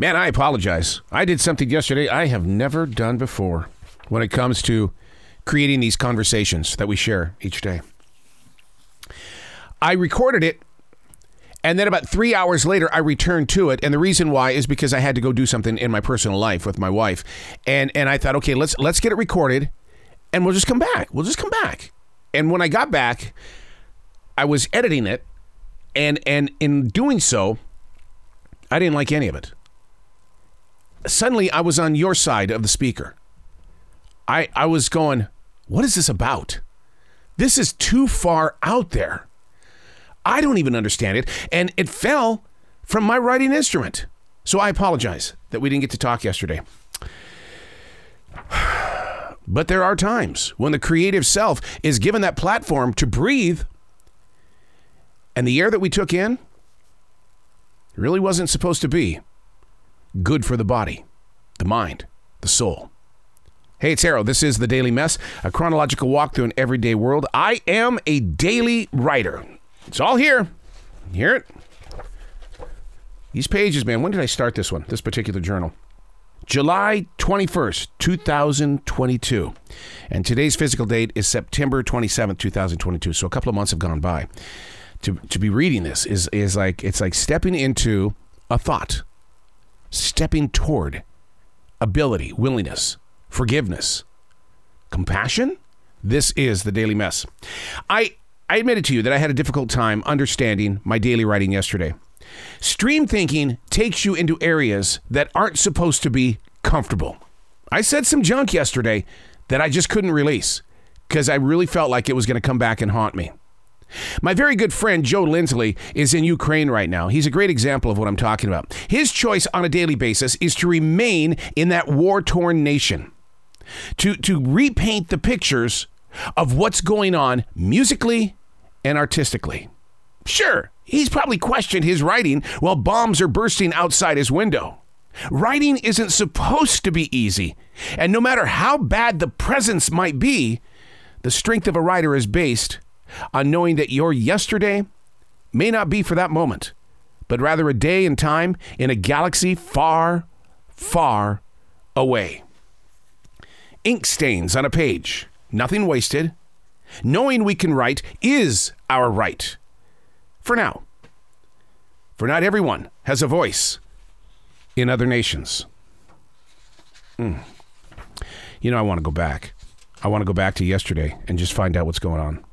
Man, I apologize. I did something yesterday I have never done before when it comes to creating these conversations that we share each day. I recorded it, and then about three hours later, I returned to it. And the reason why is because I had to go do something in my personal life with my wife, and and I thought, okay, let's let's get it recorded, and we'll just come back. We'll just come back. And when I got back, I was editing it, and and in doing so, I didn't like any of it suddenly I was on your side of the speaker. I I was going, what is this about? This is too far out there. I don't even understand it, and it fell from my writing instrument. So I apologize that we didn't get to talk yesterday. But there are times when the creative self is given that platform to breathe, and the air that we took in really wasn't supposed to be good for the body, the mind, the soul. Hey, it's Arroe. This is the Daily Mess, a chronological walk through an everyday world. I am a daily writer. It's all here. hear it? These pages, man, when did I start this one, this particular journal? July 21st, 2022. And today's physical date is September 27th, 2022. So a couple of months have gone by. To, to be reading this is, is like, it's like stepping into a thought stepping toward ability, willingness, forgiveness, compassion. This is the Daily Mess. I, I admitted to you that I had a difficult time understanding my daily writing yesterday. Stream thinking takes you into areas that aren't supposed to be comfortable. I said some junk yesterday that I just couldn't release because I really felt like it was going to come back and haunt me. My very good friend Joe Lindsley is in Ukraine right now. He's a great example of what I'm talking about. His choice on a daily basis is to remain in that war torn nation, to, to repaint the pictures of what's going on musically and artistically. Sure, he's probably questioned his writing while bombs are bursting outside his window. Writing isn't supposed to be easy, and no matter how bad the presence might be, the strength of a writer is based on knowing that your yesterday may not be for that moment, but rather a day and time in a galaxy far, far away. Ink stains on a page, nothing wasted. Knowing we can write is our right. For now. For not everyone has a voice in other nations. Mm. You know, I want to go back. I want to go back to yesterday and just find out what's going on.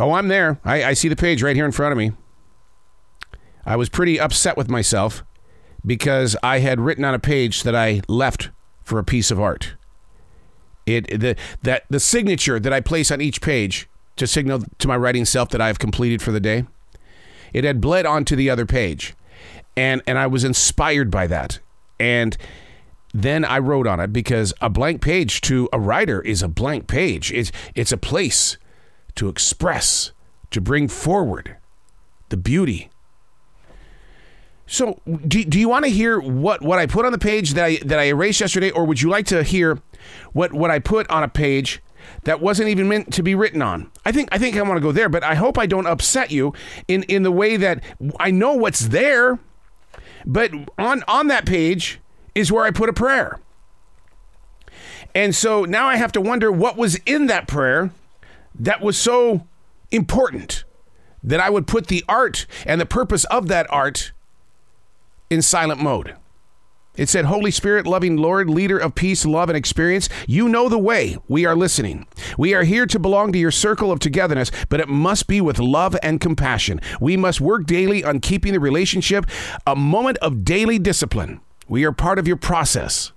Oh, I'm there. I, I see the page right here in front of me. I was pretty upset with myself because I had written on a page that I left for a piece of art. It the that the signature that I place on each page to signal to my writing self that I have completed for the day. It had bled onto the other page. And and I was inspired by that. And then I wrote on it because a blank page to a writer is a blank page. It's it's a place to express, to bring forward the beauty. So, do, do you want to hear what, what I put on the page that I, that I erased yesterday, or would you like to hear what, what I put on a page that wasn't even meant to be written on? I think I think I want to go there, but I hope I don't upset you in, in the way that I know what's there, but on on that page is where I put a prayer. And so now I have to wonder what was in that prayer that was so important that I would put the art and the purpose of that art in silent mode. It said, Holy Spirit, loving Lord, leader of peace, love, and experience, you know the way. We are listening. We are here to belong to your circle of togetherness, but it must be with love and compassion. We must work daily on keeping the relationship a moment of daily discipline. We are part of your process.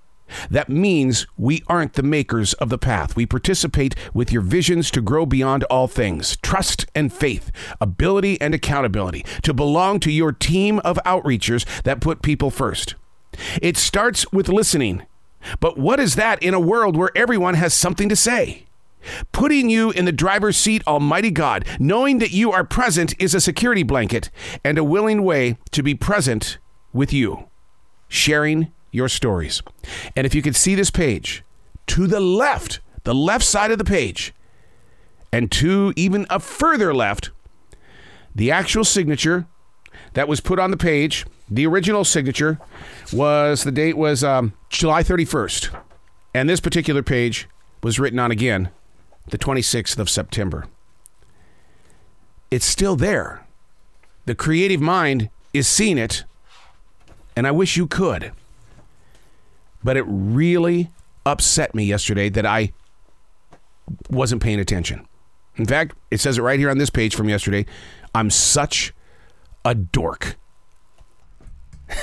That means we aren't the makers of the path. We participate with your visions to grow beyond all things trust and faith, ability and accountability, to belong to your team of outreachers that put people first. It starts with listening. But what is that in a world where everyone has something to say? Putting you in the driver's seat, Almighty God, knowing that you are present is a security blanket and a willing way to be present with you, sharing your stories. And if you could see this page to the left, the left side of the page, and to even a further left, the actual signature that was put on the page, the original signature was the date was um, July 31st. And this particular page was written on again the 26th of September. It's still there. The creative mind is seeing it, and I wish you could. But it really upset me yesterday that I wasn't paying attention. In fact, it says it right here on this page from yesterday. I'm such a dork.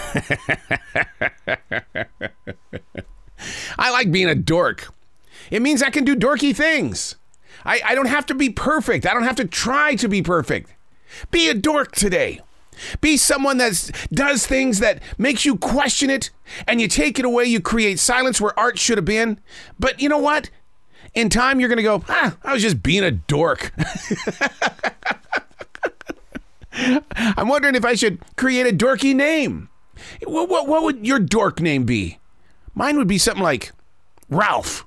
I like being a dork. It means I can do dorky things. I, I don't have to be perfect. I don't have to try to be perfect. Be a dork today. Be someone that does things that makes you question it and you take it away. You create silence where art should have been. But you know what? In time, you're going to go, ah, I was just being a dork. I'm wondering if I should create a dorky name. What, what, what would your dork name be? Mine would be something like Ralph.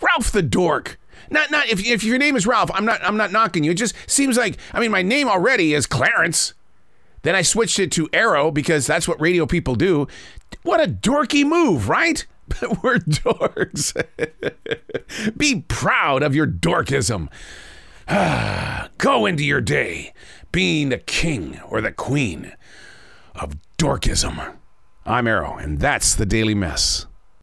Ralph the dork. Not not if, if your name is Ralph, I'm not I'm not knocking you. It just seems like I mean my name already is Clarence. Then I switched it to Arroe because that's what radio people do. What a dorky move, right? We're dorks. Be proud of your dorkism. Go into your day being the king or the queen of dorkism. I'm Arroe, and that's the Daily Mess.